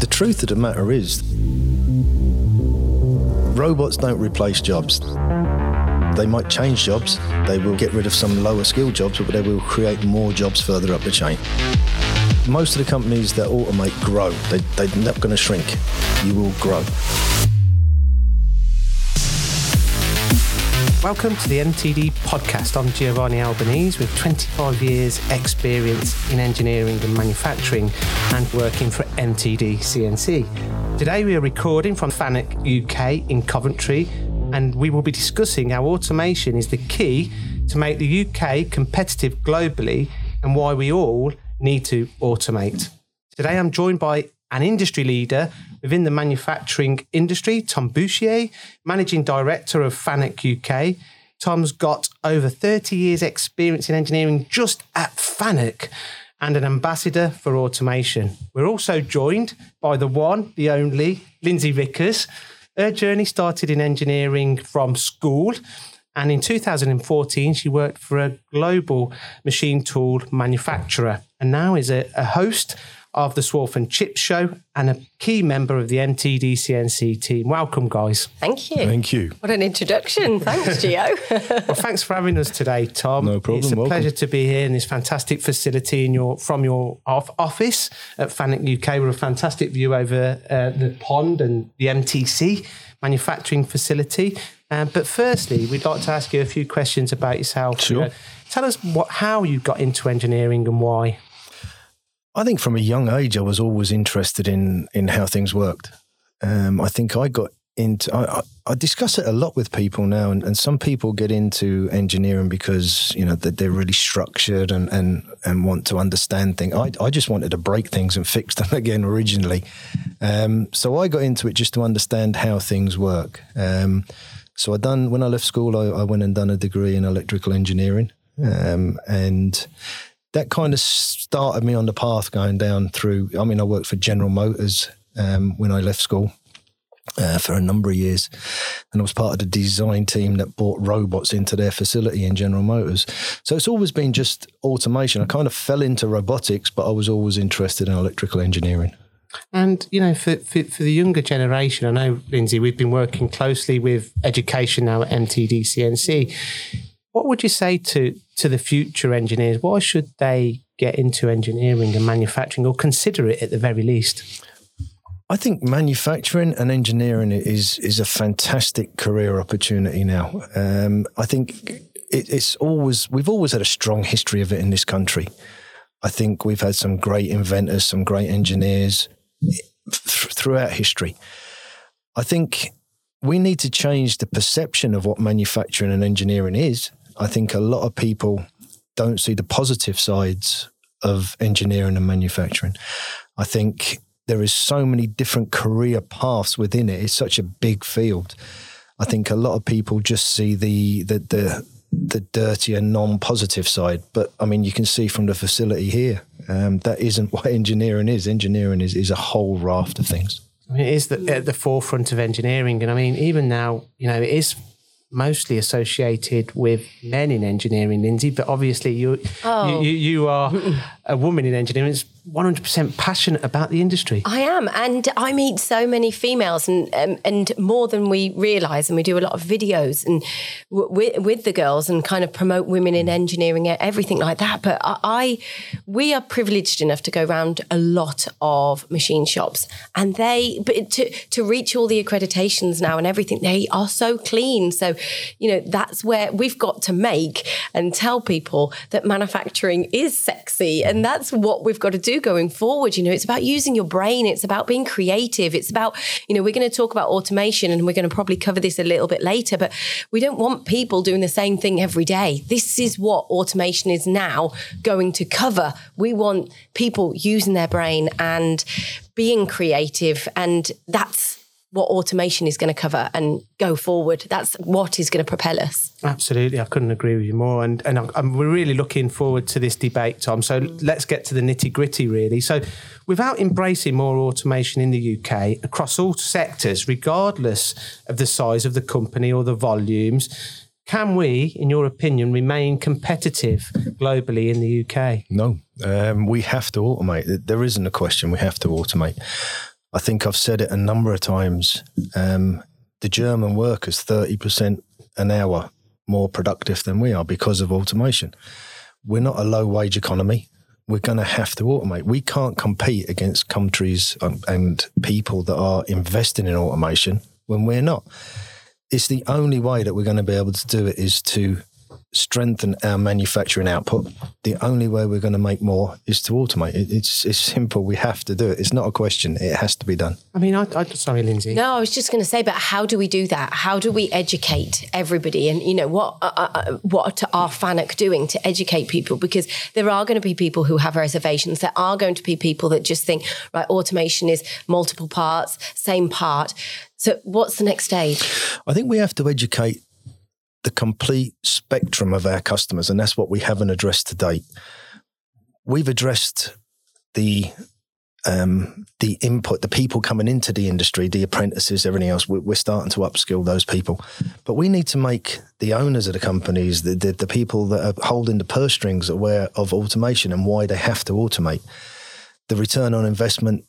the truth of the matter is, robots don't replace jobs. They might change jobs, they will get rid of some lower skilled jobs, but they will create more jobs further up the chain. Most of the companies that automate grow, they, they're not going to shrink. You will grow. Welcome to the MTD podcast. I'm Giovanni Albanese with 25 years experience in engineering and manufacturing and working for MTD CNC. Today we are recording from FANUC UK in Coventry and we will be discussing how automation is the key to make the UK competitive globally and why we all need to automate. Today I'm joined by an industry leader within the manufacturing industry, Tom Bouchier, Managing Director of FANUC UK. Tom's got over 30 years' experience in engineering just at FANUC and an ambassador for automation. We're also joined by the one, the only, Lyndsey Vickers. Her journey started in engineering from school. And in 2014, she worked for a global machine tool manufacturer and now is a, a host of the Swarf and Chip Show and a key member of the MTD CNC team. Welcome, guys. Thank you. Thank you. What an introduction. Thanks, Gio. well, thanks for having us today, Tom. No problem. It's a Welcome. pleasure to be here in this fantastic facility in your from your off- office at FANUC UK. We're a fantastic view over uh, the pond and the MTC manufacturing facility. Um, but firstly, we'd like to ask you a few questions about yourself. Sure. Uh, tell us what how you got into engineering and why. I think from a young age, I was always interested in in how things worked. Um, I think I got into. I, I, discuss it a lot with people now, and, and some people get into engineering because you know that they're really structured and and and want to understand things. I I just wanted to break things and fix them again originally. Um, so I got into it just to understand how things work. Um, so I done when I left school, I, I went and done a degree in electrical engineering, um, and that kind of started me on the path going down through. I mean, I worked for General Motors um, when I left school uh, for a number of years, and I was part of the design team that brought robots into their facility in General Motors. So it's always been just automation. I kind of fell into robotics, but I was always interested in electrical engineering. And you know, for, for for the younger generation, I know Lyndsey, we've been working closely with education now at MTD CNC. What would you say to to the future engineers? Why should they get into engineering and manufacturing, or consider it at the very least? I think manufacturing and engineering is is a fantastic career opportunity now. Um, I think it, it's always we've always had a strong history of it in this country. I think we've had some great inventors, some great engineers th- throughout history. I think we need to change the perception of what manufacturing and engineering is. I think a lot of people don't see the positive sides of engineering and manufacturing. I think there is so many different career paths within it. It's such a big field. I think a lot of people just see the the the, the dirty and non-positive side. But I mean, you can see from the facility here um, that isn't what engineering is. Engineering is is a whole raft of things. I mean, it is the, at the forefront of engineering, and I mean, even now, you know, it is mostly associated with men in engineering, Lyndsey. But obviously, you Oh. you, you, you are a woman in engineering. It's one hundred percent passionate about the industry. I am, and I meet so many females, and um, and more than we realise. And we do a lot of videos and w- with, the girls, and kind of promote women in engineering, everything like that. But I, I, we are privileged enough to go around a lot of machine shops, and they, but to to reach all the accreditations now and everything, they are so clean. So, you know, that's where we've got to make and tell people that manufacturing is sexy, and that's what we've got to do going forward. You know, it's about using your brain, it's about being creative, it's about, you know, we're going to talk about automation and we're going to probably cover this a little bit later, but we don't want people doing the same thing every day. This is what automation is now going to cover. We want people using their brain and being creative, and that's what automation is going to cover and go forward. That's what is going to propel us. Absolutely, I couldn't agree with you more. And and I'm, I'm, we're really looking forward to this debate, Tom. So let's get to the nitty gritty, really. So, without embracing more automation in the UK across all sectors, regardless of the size of the company or the volumes, can we, in your opinion, remain competitive globally in the UK? No, um, we have to automate. There isn't a question. We have to automate. I think I've said it a number of times. Um, the German workers, 30% an hour more productive than we are because of automation. We're not a low wage economy. We're going to have to automate. We can't compete against countries and, and people that are investing in automation when we're not. It's the only way that we're going to be able to do it is to strengthen our manufacturing output. The only way we're going to make more is to automate. It, it's it's simple. We have to do it. It's not a question. It has to be done. I mean, I, I sorry, Lyndsey. No, I was just going to say, but how do we do that? How do we educate everybody? And you know what uh, uh, uh what are FANUC doing to educate people? Because there are going to be people who have reservations. There are going to be people that just think right, automation is multiple parts, same part. So, what's the next stage? I think we have to educate the complete spectrum of our customers, and that's what we haven't addressed to date. We've addressed the um, the input, the people coming into the industry, the apprentices, everything else. We're, starting to upskill those people, but we need to make the owners of the companies, the, the, the people that are holding the purse strings, aware of automation and why they have to automate. The return on investment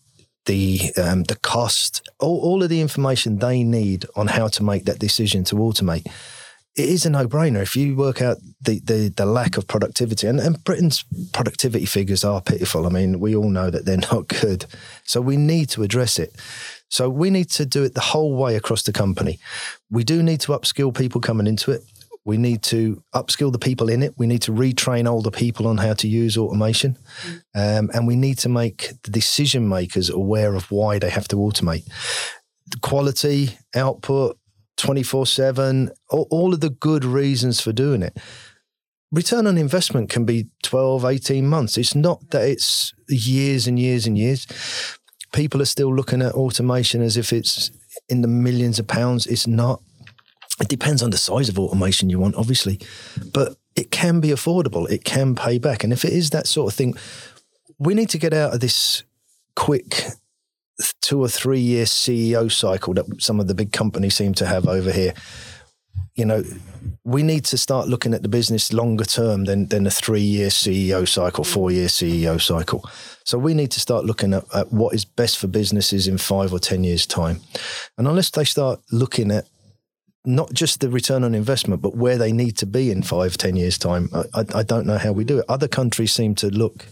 the um, the cost, all, all of the information they need on how to make that decision to automate it is a no-brainer. If you work out the, the, the lack of productivity and, and britain's productivity figures are pitiful. I mean we all know that they're not good. So we need to address it. So we need to do it the whole way across the company. We do need to upskill people coming into it. We need to upskill the people in it. We need to retrain older people on how to use automation. Um, and we need to make the decision makers aware of why they have to automate. The quality output 24 7, all, of the good reasons for doing it. Return on investment can be 12, 18 months. It's not that it's years and years and years. People are still looking at automation as if it's in the millions of pounds. It's not. It depends on the size of automation you want, obviously, but it can be affordable. It can pay back. And if it is that sort of thing, we need to get out of this quick two or three year CEO cycle that some of the big companies seem to have over here. You know, we need to start looking at the business longer term than than a three year CEO cycle, four year CEO cycle. So we need to start looking at, at what is best for businesses in five or ten years' time. And unless they start looking at not just the return on investment, but where they need to be in five, ten years' time, I, I don't know how we do it. Other countries seem to look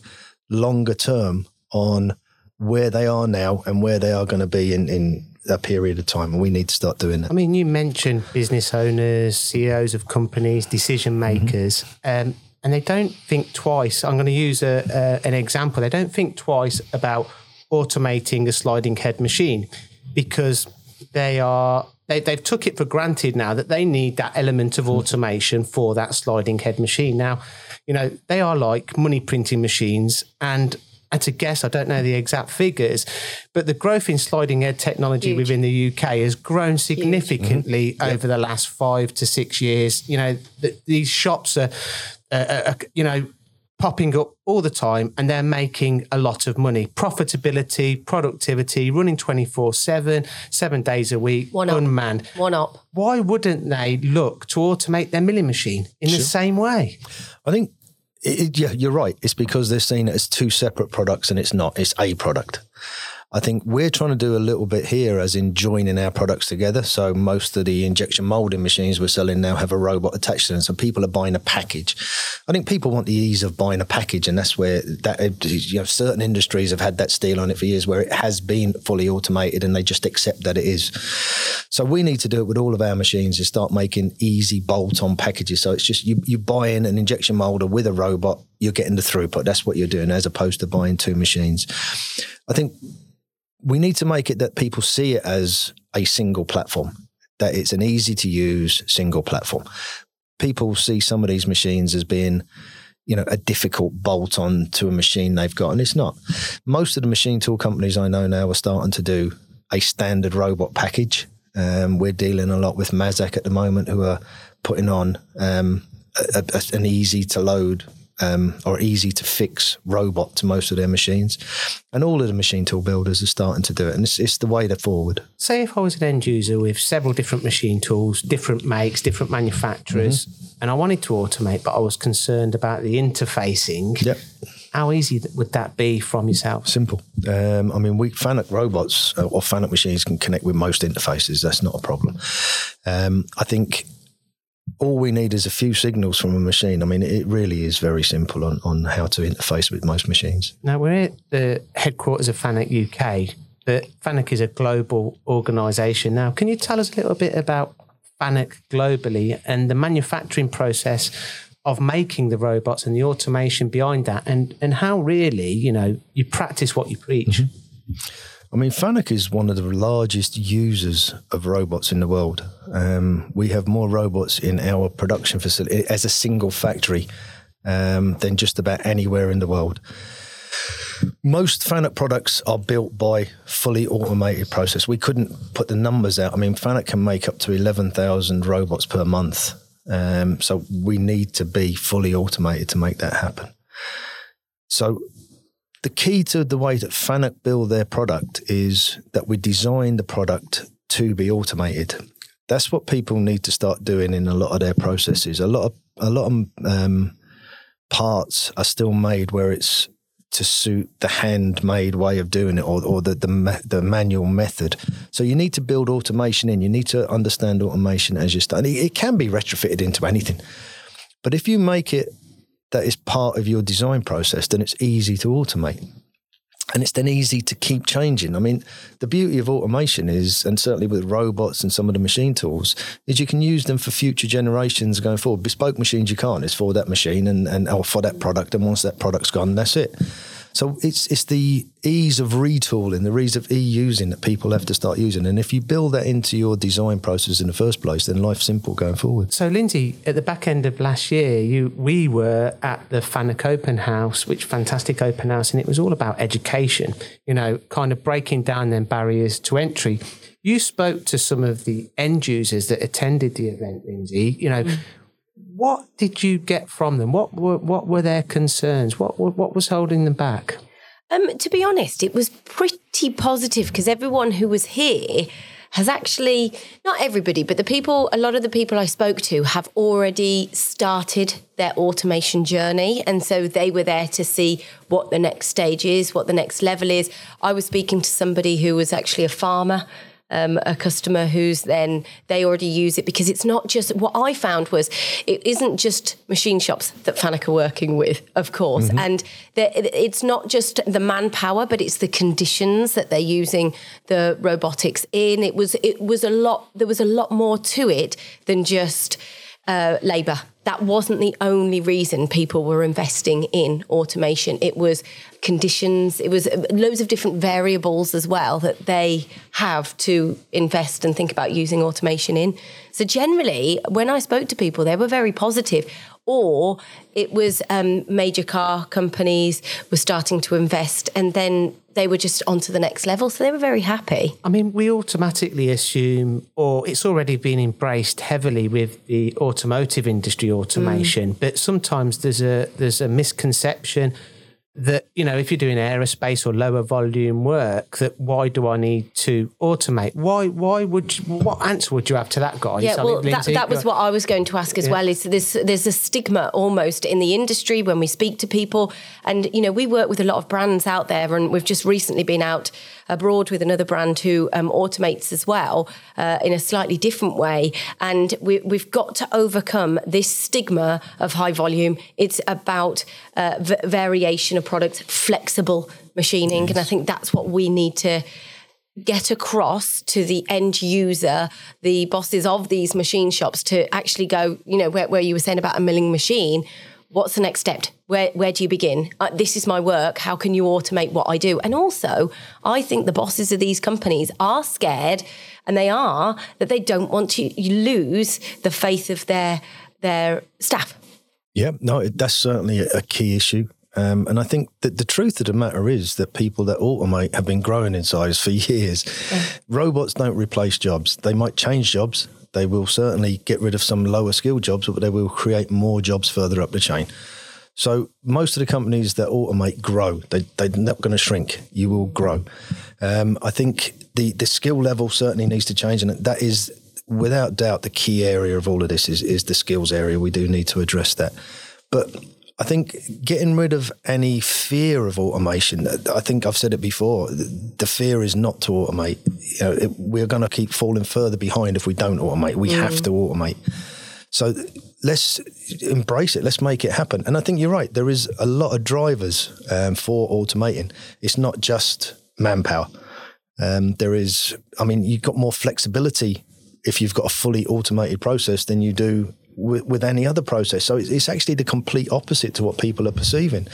longer term on where they are now and where they are going to be in, in a period of time. And we need to start doing that. I mean, you mentioned business owners, CEOs of companies, decision mm-hmm. makers. Mm-hmm. Um, and they don't think twice. I'm going to use a, a, an example. They don't think twice about automating a sliding head machine because they are they've took it for granted now that they need that element of automation for that sliding head machine. Now, you know, they are like money printing machines and and to guess, I don't know the exact figures, but the growth in sliding head technology Huge. within the UK has grown significantly mm-hmm. over the last five to six years. You know, the, these shops are, uh, are, you know, popping up all the time and they're making a lot of money. Profitability, productivity, running 24 7, seven days a week, One unmanned. Up. One up. Why wouldn't they look to automate their milling machine in sure. the same way? I think it, yeah, you're right. It's because they're seen as two separate products and it's not. It's a product. I think we're trying to do a little bit here, as in joining our products together. So most of the injection molding machines we're selling now have a robot attached to them. So people are buying a package. I think people want the ease of buying a package, and that's where that you know certain industries have had that steel on it for years, where it has been fully automated, and they just accept that it is. So we need to do it with all of our machines: is start making easy bolt-on packages. So it's just you you buy in an injection molder with a robot, you're getting the throughput. That's what you're doing, as opposed to buying two machines. I think we need to make it that people see it as a single platform, that it's an easy to use single platform. People see some of these machines as being, you know, a difficult bolt on to a machine they've got, and it's not. Most of the machine tool companies I know now are starting to do a standard robot package. Um, we're dealing a lot with Mazak at the moment, who are putting on um, a, a, an easy to load um, or easy to fix robot to most of their machines. And all of the machine tool builders are starting to do it. And it's, it's the way to forward. Say if I was an end user with several different machine tools, different makes, different manufacturers, mm-hmm. and I wanted to automate, but I was concerned about the interfacing. Yep. How easy would that be from yourself? Simple. Um, I mean, we FANUC robots uh, or FANUC machines can connect with most interfaces. That's not a problem. Um, I think all we need is a few signals from a machine. I mean, it really is very simple on, on how to interface with most machines. Now, we're at the headquarters of FANUC UK, but FANUC is a global organisation. Now, can you tell us a little bit about FANUC globally and the manufacturing process of making the robots and the automation behind that and, and how really, you know, you practice what you preach? Mm-hmm. I mean, FANUC is one of the largest users of robots in the world. Um, we have more robots in our production facility as a single factory um, than just about anywhere in the world. Most FANUC products are built by fully automated process. We couldn't put the numbers out. I mean, FANUC can make up to 11,000 robots per month. Um, so we need to be fully automated to make that happen. So the key to the way that FANUC build their product is that we design the product to be automated. That's what people need to start doing in a lot of their processes. A lot of a lot of um, parts are still made where it's to suit the handmade way of doing it or, or the, the, the manual method. So you need to build automation in. You need to understand automation as you start. It can be retrofitted into anything, but if you make it that is part of your design process, then it's easy to automate. And it's then easy to keep changing. I mean, the beauty of automation is, and certainly with robots and some of the machine tools, is you can use them for future generations going forward. Bespoke machines you can't. It's for that machine and, and or for that product. And once that product's gone, that's it. So it's it's the ease of retooling, the ease of e-using that people have to start using. And if you build that into your design process in the first place, then life's simple going forward. So Lyndsey, at the back end of last year, you we were at the FANUC Open House, which fantastic open house, and it was all about education, you know, kind of breaking down them barriers to entry. You spoke to some of the end users that attended the event, Lyndsey. You know, mm what did you get from them? What were what were their concerns? What what was holding them back? Um, to be honest, it was pretty positive because everyone who was here has actually not everybody, but the people, a lot of the people I spoke to have already started their automation journey. And so they were there to see what the next stage is, what the next level is. I was speaking to somebody who was actually a farmer um, a customer who's then they already use it because it's not just what I found was it isn't just machine shops that FANUC are working with, of course, mm-hmm. and it's not just the manpower, but it's the conditions that they're using the robotics in. It was it was a lot. There was a lot more to it than just uh, labour that wasn't the only reason people were investing in automation. It was conditions, it was uh, loads of different variables as well that they have to invest and think about using automation in. So, generally, when I spoke to people, they were very positive. Or it was um, major car companies were starting to invest, and then they were just on to the next level. So they were very happy. I mean, we automatically assume, or it's already been embraced heavily with the automotive industry automation, mm. but sometimes there's a there's a misconception that you know if you're doing aerospace or lower volume work that why do i need to automate why why would you, what answer would you have to that guy yeah well that, that was what i was going to ask as yeah. well is there's there's a stigma almost in the industry when we speak to people and you know we work with a lot of brands out there and we've just recently been out abroad with another brand who um, automates as well uh, in a slightly different way. And we, have got to overcome this stigma of high volume. It's about uh, v- variation of products, flexible machining. Yes. And I think that's what we need to get across to the end user, the bosses of these machine shops to actually go, you know, where, where you were saying about a milling machine what's the next step? Where, where do you begin? Uh, this is my work. How can you automate what I do? And also, I think the bosses of these companies are scared, and they are, that they don't want to lose the faith of their, their staff. Yeah, no, that's certainly a key issue. Um, and I think that the truth of the matter is that people that automate have been growing in size for years. Yeah. Robots don't replace jobs. They might change jobs, they will certainly get rid of some lower skilled jobs, but they will create more jobs further up the chain. So most of the companies that automate grow. They, they're not going to shrink. You will grow. Um, I think the, the skill level certainly needs to change, and that is without doubt the key area of all of this is, is the skills area. We do need to address that. But I think getting rid of any fear of automation. I think I've said it before. The fear is not to automate. You know, it, we're going to keep falling further behind if we don't automate. We mm. have to automate. So let's embrace it. Let's make it happen. And I think you're right. There is a lot of drivers um, for automating. It's not just manpower. Um, there is, I mean, you've got more flexibility if you've got a fully automated process than you do with, with any other process. So it's, it's, actually the complete opposite to what people are perceiving.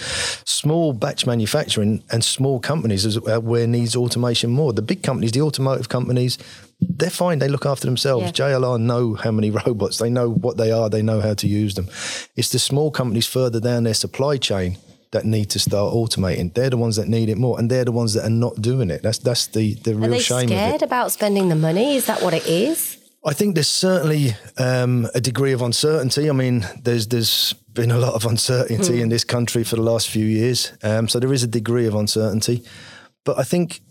Small batch manufacturing and small companies is uh, where needs automation more. The big companies, the automotive companies, they're fine. They look after themselves. Yeah. JLR know how many robots. They know what they are. They know how to use them. It's the small companies further down their supply chain that need to start automating. They're the ones that need it more, and they're the ones that are not doing it. That's that's the the real shame. Are they scared about spending the money? Is that what it is? I think there's certainly um, a degree of uncertainty. I mean, there's there's been a lot of uncertainty mm. in this country for the last few years, um, so there is a degree of uncertainty. But I think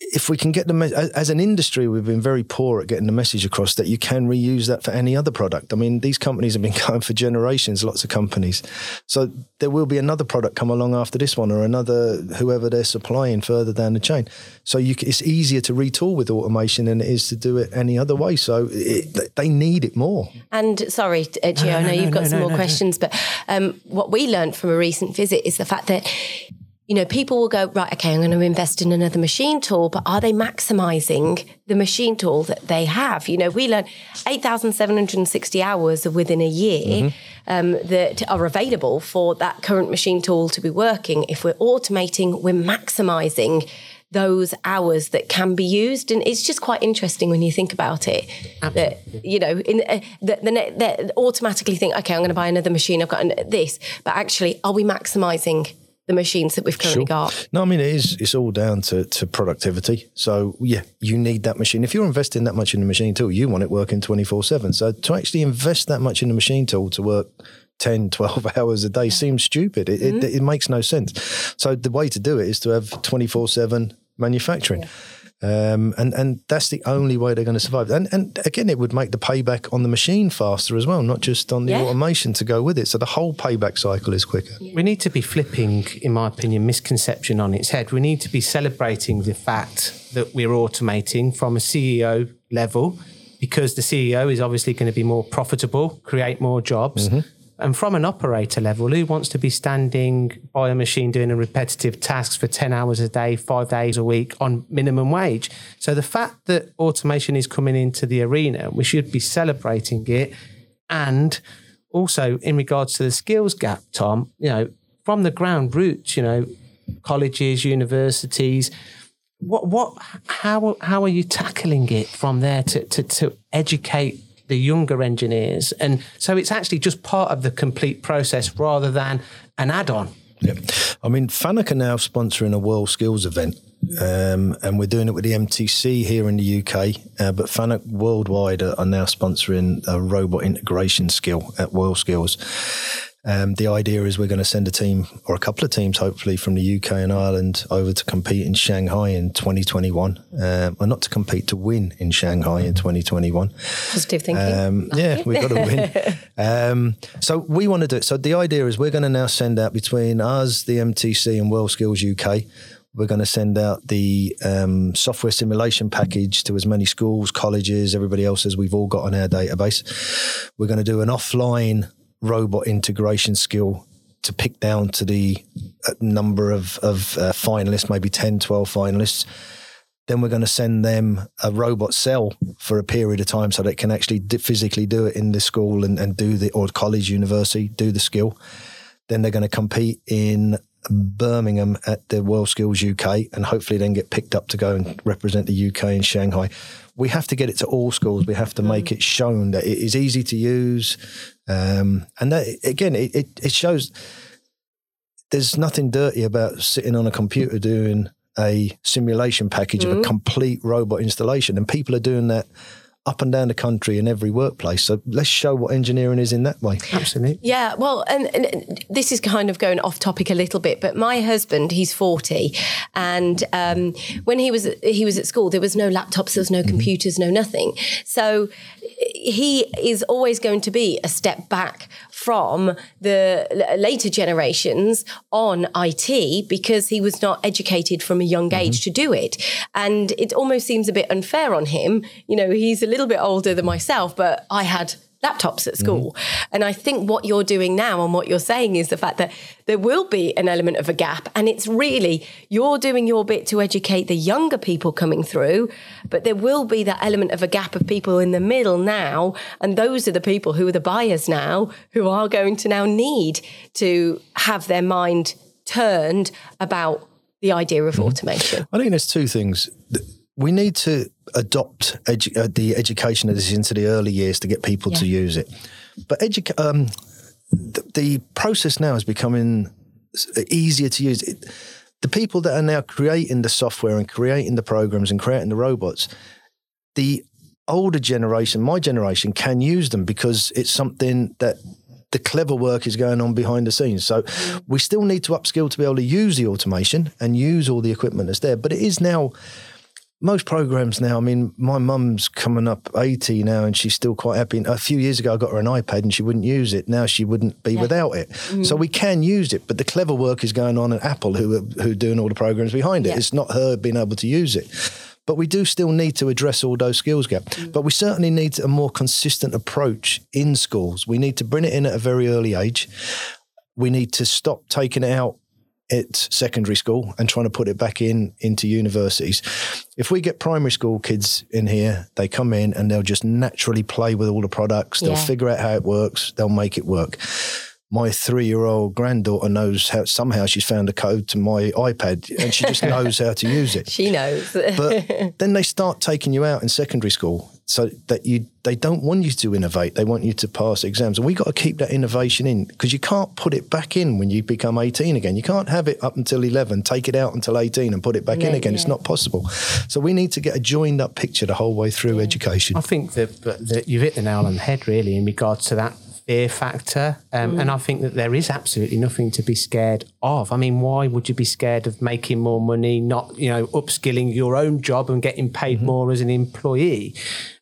if we can get the as an industry, we've been very poor at getting the message across that you can reuse that for any other product. I mean, these companies have been going for generations, lots of companies. So there will be another product come along after this one, or another whoever they're supplying further down the chain. So you, it's easier to retool with automation than it is to do it any other way. So it, they need it more. And sorry, Gio, no, no, I know no, you've got some more questions, but um, what we learned from a recent visit is the fact that you know, people will go, right, okay, I'm going to invest in another machine tool, but are they maximizing the machine tool that they have? You know, we learn 8,760 hours within a year mm-hmm. um, that are available for that current machine tool to be working. If we're automating, we're maximizing those hours that can be used. And it's just quite interesting when you think about it. Absolutely. That, you know, in uh, that the, automatically think, okay, I'm going to buy another machine. I've got an, this, but actually, are we maximizing the machines that we've currently sure. got. No, I mean it is. It's all down to, to productivity. So yeah, you need that machine. If you're investing that much in the machine tool, you want it working twenty four seven. So to actually invest that much in the machine tool to work 10, 12 hours a day yeah. seems stupid. It, mm-hmm. it, it, makes no sense. So the way to do it is to have twenty four seven manufacturing. Yeah. Um, and and that's the only way they're going to survive. And and again, it would make the payback on the machine faster as well, not just on the yeah. automation to go with it. So the whole payback cycle is quicker. We need to be flipping, in my opinion, misconception on its head. We need to be celebrating the fact that we're automating from a CEO level because the CEO is obviously going to be more profitable, create more jobs. Mm-hmm and from an operator level, who wants to be standing by a machine doing a repetitive tasks for 10 hours a day, five days a week on minimum wage? So the fact that automation is coming into the arena, we should be celebrating it. And also in regards to the skills gap, Tom, you know, from the ground roots, you know, colleges, universities, what what how how are you tackling it from there to to, to educate the younger engineers. And so it's actually just part of the complete process rather than an add on. Yeah. I mean, FANUC are now sponsoring a World Skills event. Um, and we're doing it with the MTC here in the UK, uh, but FANUC worldwide are, are now sponsoring a robot integration skill at World Skills. Um, the idea is we're going to send a team or a couple of teams, hopefully from the UK and Ireland, over to compete in Shanghai in 2021. Um, or not to compete, to win in Shanghai in 2021. Positive thinking. Um, yeah, we've got to win. Um, so we want to do it. So the idea is we're going to now send out between us, the MTC, and World Skills UK. We're going to send out the um, software simulation package to as many schools, colleges, everybody else as we've all got on our database. We're going to do an offline robot integration skill to pick down to the uh, number of, of uh, finalists, maybe 10, 12 finalists. Then we're going to send them a robot cell for a period of time so they can actually physically do it in the school and, and do the, or college, university, do the skill. Then they're going to compete in Birmingham at the World Skills UK and hopefully then get picked up to go and represent the UK in Shanghai. We have to get it to all schools. We have to make mm. it shown that it is easy to use. Um, and that, again, it, it, it shows there's nothing dirty about sitting on a computer doing a simulation package mm. of a mm. complete robot installation. And people are doing that up and down the country in every workplace. So let's show what engineering is in that way. Absolutely. Yeah. Well, and, and this is kind of going off topic a little bit, but my husband, he's forty, and um, when he was he was at school, there was no laptops, there was no mm-hmm. computers, no nothing. So he is always going to be a step back from the later generations on IT because he was not educated from a young age mm-hmm. to do it. And it almost seems a bit unfair on him. You know, he's a little bit older than myself, but I had laptops at school. Mm-hmm. And I think what you're doing now and what you're saying is the fact that there will be an element of a gap. And it's really, you're doing your bit to educate the younger people coming through, but there will be that element of a gap of people in the middle now. And those are the people who are the buyers now, who are going to now need to have their mind turned about the idea of mm-hmm. automation. I think there's two things we need to adopt edu- uh, the education of this into the early years to get people yeah. to use it. But edu- um, the, the, process now is becoming easier to use. It, the people that are now creating the software and creating the programs and creating the robots, the older generation, my generation, can use them because it's something that the clever work is going on behind the scenes. So we still need to upskill to be able to use the automation and use all the equipment that's there. But it is now most programs now, I mean, my mum's coming up 80 now and she's still quite happy. A few years ago, I got her an iPad and she wouldn't use it. Now she wouldn't be yeah. without it. Mm. So we can use it, but the clever work is going on at Apple who are, who are doing all the programs behind it. Yeah. It's not her being able to use it. But we do still need to address all those skills gaps. Mm. But we certainly need a more consistent approach in schools. We need to bring it in at a very early age. We need to stop taking it out at secondary school and trying to put it back in into universities. If we get primary school kids in here, they come in and they'll just naturally play with all the products. They'll yeah. figure out how it works. They'll make it work. My three-year-old granddaughter knows how somehow she's found a code to my iPad and she just knows how to use it. She knows. but then they start taking you out in secondary school so that you they don't want you to innovate they want you to pass exams and we got to keep that innovation in because you can't put it back in when you become 18 again you can't have it up until 11 take it out until 18 and put it back yeah, in again yeah. it's not possible so we need to get a joined up picture the whole way through yeah. education i think that, that you've hit the nail on the head really in regards to that fear factor. Um, mm. And I think that there is absolutely nothing to be scared of. I mean, why would you be scared of making more money, not, you know, upskilling your own job and getting paid mm-hmm. more as an employee?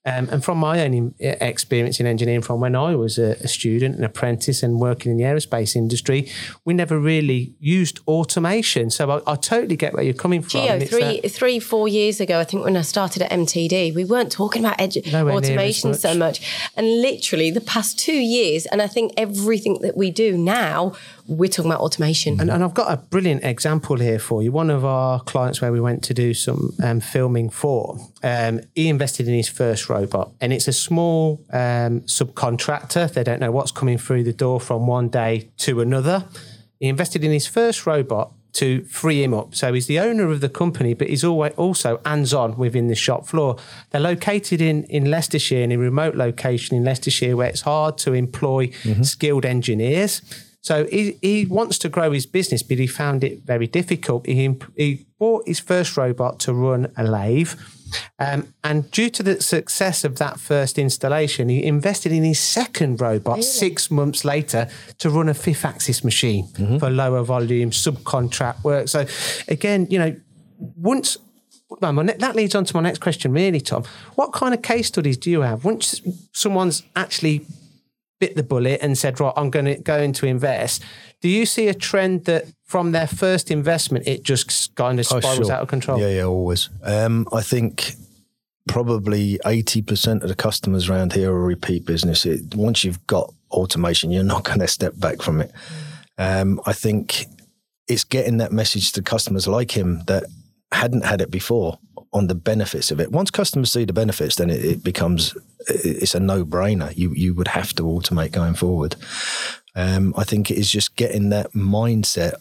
Um, and from my own experience in engineering, from when I was a, a, student, an apprentice, and working in the aerospace industry, we never really used automation. So I, I totally get where you're coming from. Gio, three, that, three, four years ago, I think when I started at MTD, we weren't talking about edu- automation so much. And literally, the past two years, and I think everything that we do now we're talking about automation. And, and, I've got a brilliant example here for you. One of our clients where we went to do some um, filming for, um, he invested in his first robot, and it's a small um, subcontractor. They don't know what's coming through the door from one day to another. He invested in his first robot to free him up. So he's the owner of the company, but he's always also hands-on within the shop floor. They're located in in Leicestershire, in a remote location in Leicestershire, where it's hard to employ mm-hmm. skilled engineers. So he, he wants to grow his business, but he found it very difficult. He, he bought his first robot to run a lathe. Um, and due to the success of that first installation, he invested in his second robot really? six months later to run a fifth axis machine mm-hmm. for lower volume subcontract work. So, again, you know, once that leads on to my next question, really, Tom. What kind of case studies do you have? Once someone's actually bit the bullet and said, right, I'm going to go into invest. Do you see a trend that from their first investment, it just kind of oh, spirals oh, sure. out of control? Yeah, yeah, always. Um, I think probably 80% of the customers around here are repeat business. It, once you've got automation, you're not going to step back from it. Um, I think it's getting that message to customers like him that hadn't had it before on the benefits of it. Once customers see the benefits, then it, it becomes it's a no brainer. You you would have to automate going forward. Um, I think it is just getting that mindset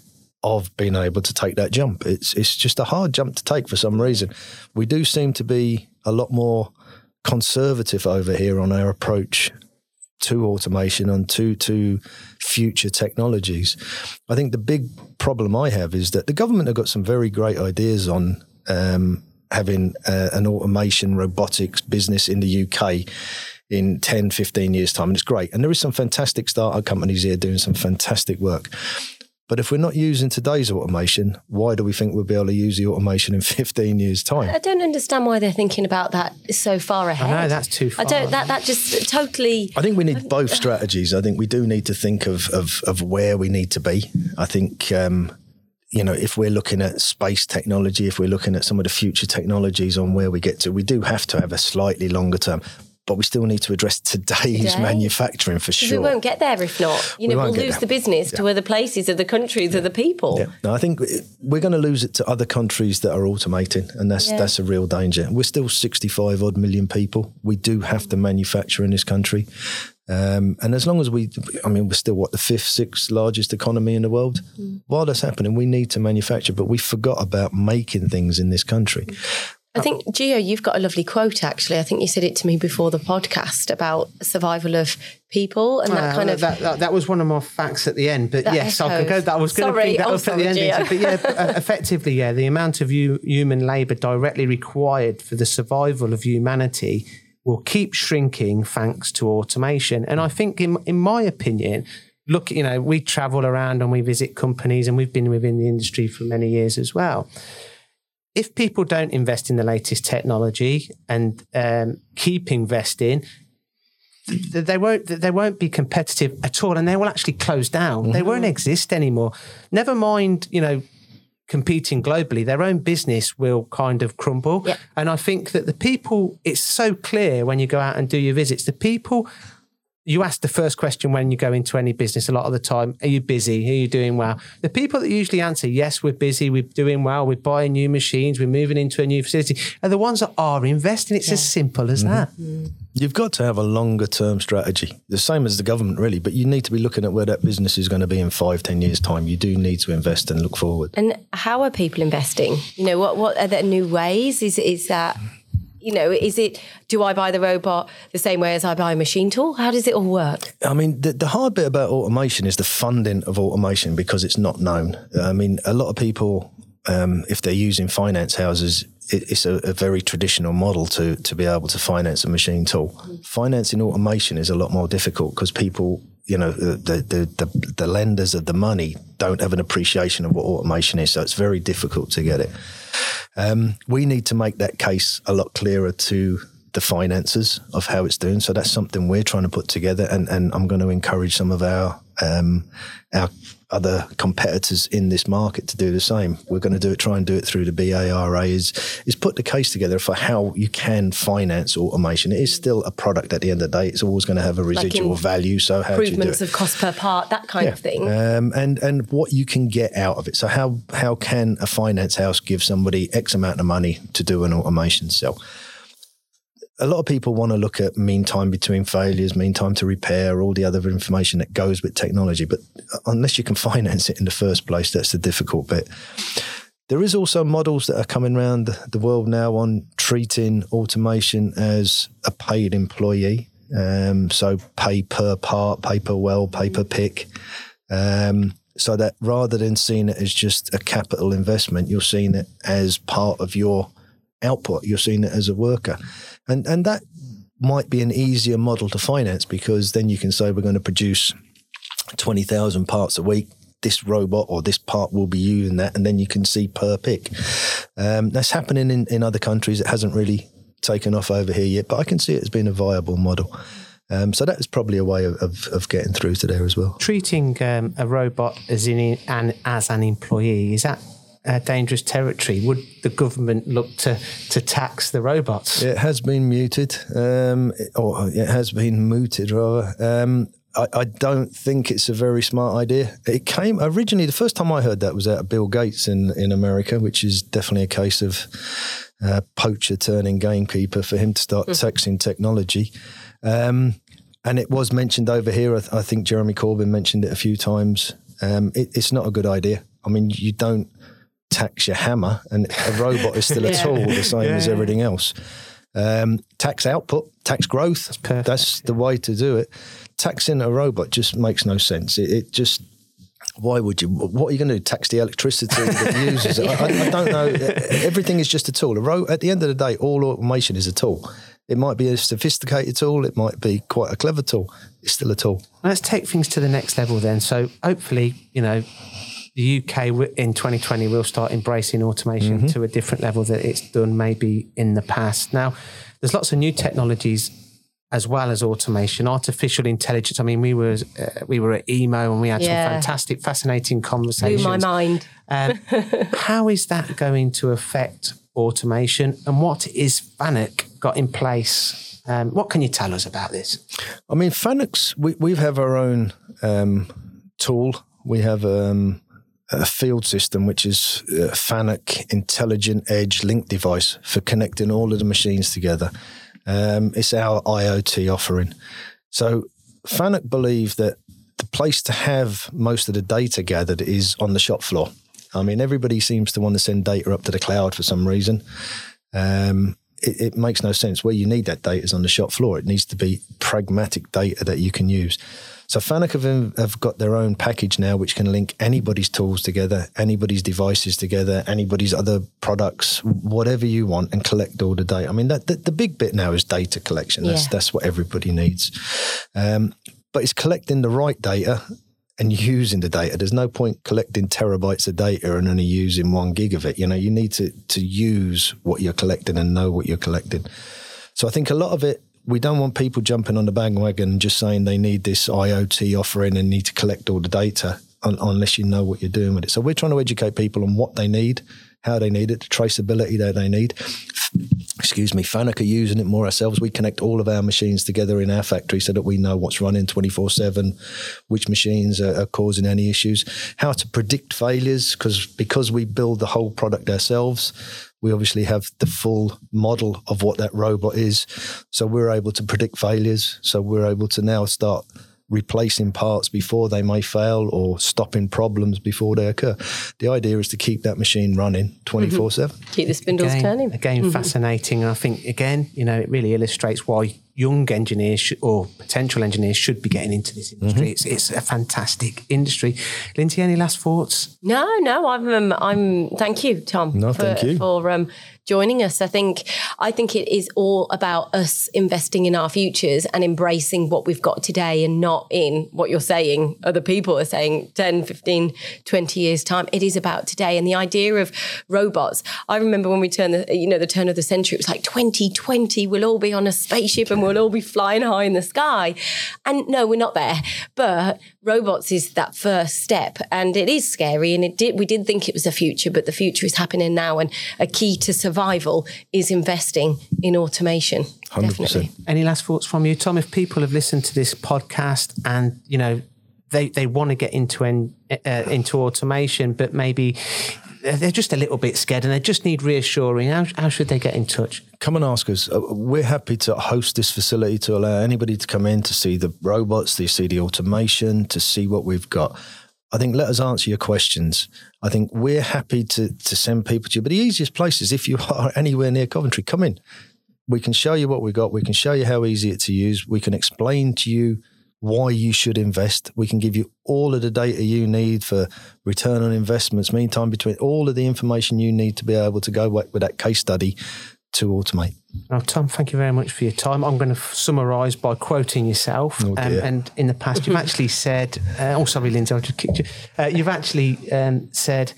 of being able to take that jump. It's it's just a hard jump to take for some reason. We do seem to be a lot more conservative over here on our approach to automation and to to future technologies. I think the big problem I have is that the government have got some very great ideas on um, having uh, an automation robotics business in the UK in 10, 15 years' time. And it's great. And there is some fantastic startup companies here doing some fantastic work. But if we're not using today's automation, why do we think we'll be able to use the automation in 15 years' time? I don't understand why they're thinking about that so far ahead. I know that's too far. I don't. That that just totally. I think we need both strategies. I think we do need to think of of, of where we need to be. I think. Um, you know, if we're looking at space technology, if we're looking at some of the future technologies on where we get to, we do have to have a slightly longer term but we still need to address today's Today? manufacturing for sure. We won't get there if not. You know, we will lose there. the business yeah. to other places, other countries, yeah. other people. Yeah. No, I think we're going to lose it to other countries that are automating, and that's yeah. that's a real danger. We're still 65 odd million people. We do have to manufacture in this country. Um, and as long as we, I mean, we're still what the fifth, sixth largest economy in the world. Mm. While that's happening, we need to manufacture, but we forgot about making things in this country. Mm. I think, Gio, you've got a lovely quote actually. I think you said it to me before the podcast about survival of people and that uh, kind of. That, that, that, was one of my facts at the end. But yes, I could go. That was going to bring that up at the end. But yeah, uh, effectively, yeah, the amount of u- human labour directly required for the survival of humanity will keep shrinking thanks to automation. And I think, in, in my opinion, look, you know, we travel around and we visit companies and we've been within the industry for many years as well if people don't invest in the latest technology and um, keep investing, they won't they won't be competitive at all, and they will actually close down. Mm-hmm. They won't exist anymore. Never mind, you know, competing globally, their own business will kind of crumble. Yep. And I think that the people, it's so clear when you go out and do your visits, the people you ask the first question when you go into any business a lot of the time are you busy? Are you doing well? The people that usually answer yes we're busy we're doing well we're buying new machines we're moving into a new facility are the ones that are investing. It's yeah. as simple as mm-hmm. that. Mm. you've got to have a longer term strategy the same as the government really but you need to be looking at where that business is going to be in five ten years time. You do need to invest and look forward. And how are people investing? You know what what are there new ways? Is is that you know, is it, do I buy the robot the same way as I buy a machine tool? How does it all work? I mean, the, the hard bit about automation is the funding of automation because it's not known. I mean, a lot of people, um, if they're using finance houses, it, it's a, a, very traditional model to, to be able to finance a machine tool. Mm. Financing automation is a lot more difficult because people you know the, the, the the lenders of the money don't have an appreciation of what automation is, so it's very difficult to get it. Um, we need to make that case a lot clearer to the finances of how it's doing. So that's something we're trying to put together, and, and I'm going to encourage some of our um, our other competitors in this market to do the same. We're going to do it, try and do it through the BARA. Is is put the case together for how you can finance automation. It is still a product at the end of the day. It's always going to have a residual like value. So how improvements of cost per part, that kind yeah. of thing, um, and and what you can get out of it. So how how can a finance house give somebody X amount of money to do an automation cell? A lot of people want to look at mean time between failures, mean time to repair, all the other information that goes with technology. But unless you can finance it in the first place, that's the difficult bit. There is also models that are coming around the world now on treating automation as a paid employee. Um, so pay per part, pay per well, pay per pick. Um, so that rather than seeing it as just a capital investment, you're seeing it as part of your output. You're seeing it as a worker. And and that might be an easier model to finance because then you can say we're going to produce 20,000 parts a week. This robot or this part will be using that, and then you can see per pick. Um, that's happening in, in other countries. It hasn't really taken off over here yet, but I can see it as being a viable model. Um, so that's probably a way of, of, of, getting through to there as well. Treating um, a robot as in an as an employee is that uh, dangerous territory. Would the government look to to tax the robots? It has been muted, um, or it has been mooted rather. Um, I, I, don't think it's a very smart idea. It came originally. The first time I heard that was out of Bill Gates in in America, which is definitely a case of uh, poacher turning gamekeeper for him to start mm. taxing technology. Um, and it was mentioned over here. I, th- I, think Jeremy Corbyn mentioned it a few times. Um, it, it's not a good idea. I mean, you don't tax your hammer, and a robot is still a tool, the same yeah. as everything else. Um, tax output, tax growth. That's, that's the way to do it. Taxing a robot just makes no sense. It, it just why would you? What are you going to do? Tax the electricity that uses it? I, I, don't know. Everything is just a tool. A ro- at the end of the day, all automation is a tool. It might be a sophisticated tool. It might be quite a clever tool. It's still a tool. Let's take things to the next level then. So hopefully, you know, the UK in 2020 will start embracing automation mm-hmm. to a different level that it's done maybe in the past. Now, there's lots of new technologies as well as automation, artificial intelligence. I mean, we were uh, we were at EMO and we had yeah. some fantastic, fascinating conversations. Blew my mind. Um, how is that going to affect automation, and what is FANUC got in place? Um, what can you tell us about this? I mean, FANUC's we we have our own um, tool. We have um, a field system, which is a FANUC Intelligent Edge Link device for connecting all of the machines together. Um, it's our IoT offering. So FANUC believe that the place to have most of the data gathered is on the shop floor. I mean, everybody seems to want to send data up to the cloud for some reason. Um, it, it, makes no sense. Where you need that data is on the shop floor. It needs to be pragmatic data that you can use. So FANUC have, have got their own package now, which can link anybody's tools together, anybody's devices together, anybody's other products, whatever you want, and collect all the data. I mean, that, the, the big bit now is data collection. That's yeah. that's what everybody needs. Um, but it's collecting the right data and using the data. There's no point collecting terabytes of data and only using one gig of it. You know, you need to to use what you're collecting and know what you're collecting. So I think a lot of it we don't want people jumping on the bandwagon and just saying they need this IoT offering and need to collect all the data un- unless you know what you're doing with it. So we're trying to educate people on what they need, how they need it, the traceability that they need. Excuse me, FANUC are using it more ourselves. We connect all of our machines together in our factory so that we know what's running 24 7, which machines are, are causing any issues, how to predict failures, because because we build the whole product ourselves, we obviously have the full model of what that robot is. So we're able to predict failures. So we're able to now start replacing parts before they may fail or stopping problems before they occur. The idea is to keep that machine running 24 7. Mm-hmm. Keep the spindles again, turning. Again, mm-hmm. fascinating. And I think, again, you know, it really illustrates why young engineers or potential engineers should be getting into this industry. Mm-hmm. It's, it's a fantastic industry. Lyndsey, any last thoughts? No, no. I'm. Um, I'm. Thank you, Tom. No, for, thank you for um, joining us. I think I think it is all about us investing in our futures and embracing what we've got today and not in what you're saying other people are saying 10, 15, 20 years time. It is about today and the idea of robots. I remember when we turned the you know the turn of the century it was like 2020 we'll all be on a spaceship and we'll all be flying high in the sky. And no, we're not there. But robots is that first step and it is scary and it did we did think it was the future but the future is happening now and a key to survival is investing in automation 100%. definitely any last thoughts from you tom if people have listened to this podcast and you know they, they want to get into en, uh, into automation, but maybe they're just a little bit scared and they just need reassuring. How, how should they get in touch? Come and ask us. Uh, we're happy to host this facility to allow anybody to come in to see the robots, to see the automation, to see what we've got. I think let us answer your questions. I think we're happy to to send people to you. But the easiest place is if you are anywhere near Coventry, come in. We can show you what we've got. We can show you how easy it's to use. We can explain to you why you should invest. We can give you all of the data you need for return on investments, meantime between all of the information you need to be able to go with that case study to automate. Now, Tom, thank you very much for your time. I'm going to summarise by quoting yourself. Oh, um, and in the past, you've actually said, uh, oh, sorry, Lyndsey, I just kicked you. Uh, you've actually um, said,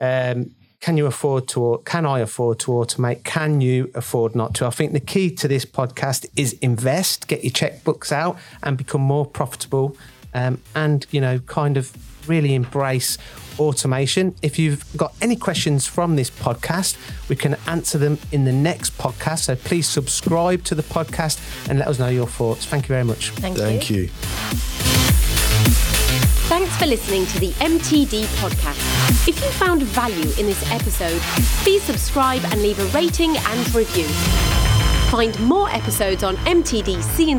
um, can you afford to, can I afford to automate? Can you afford not to? I think the key to this podcast is invest, get your checkbooks out and become more profitable um, and, you know, kind of really embrace automation. If you've got any questions from this podcast, we can answer them in the next podcast. So please subscribe to the podcast and let us know your thoughts. Thank you very much. Thank, Thank you. you. Thanks for listening to the MTD podcast. If you found value in this episode, please subscribe and leave a rating and review. Find more episodes on mtdcnc.com.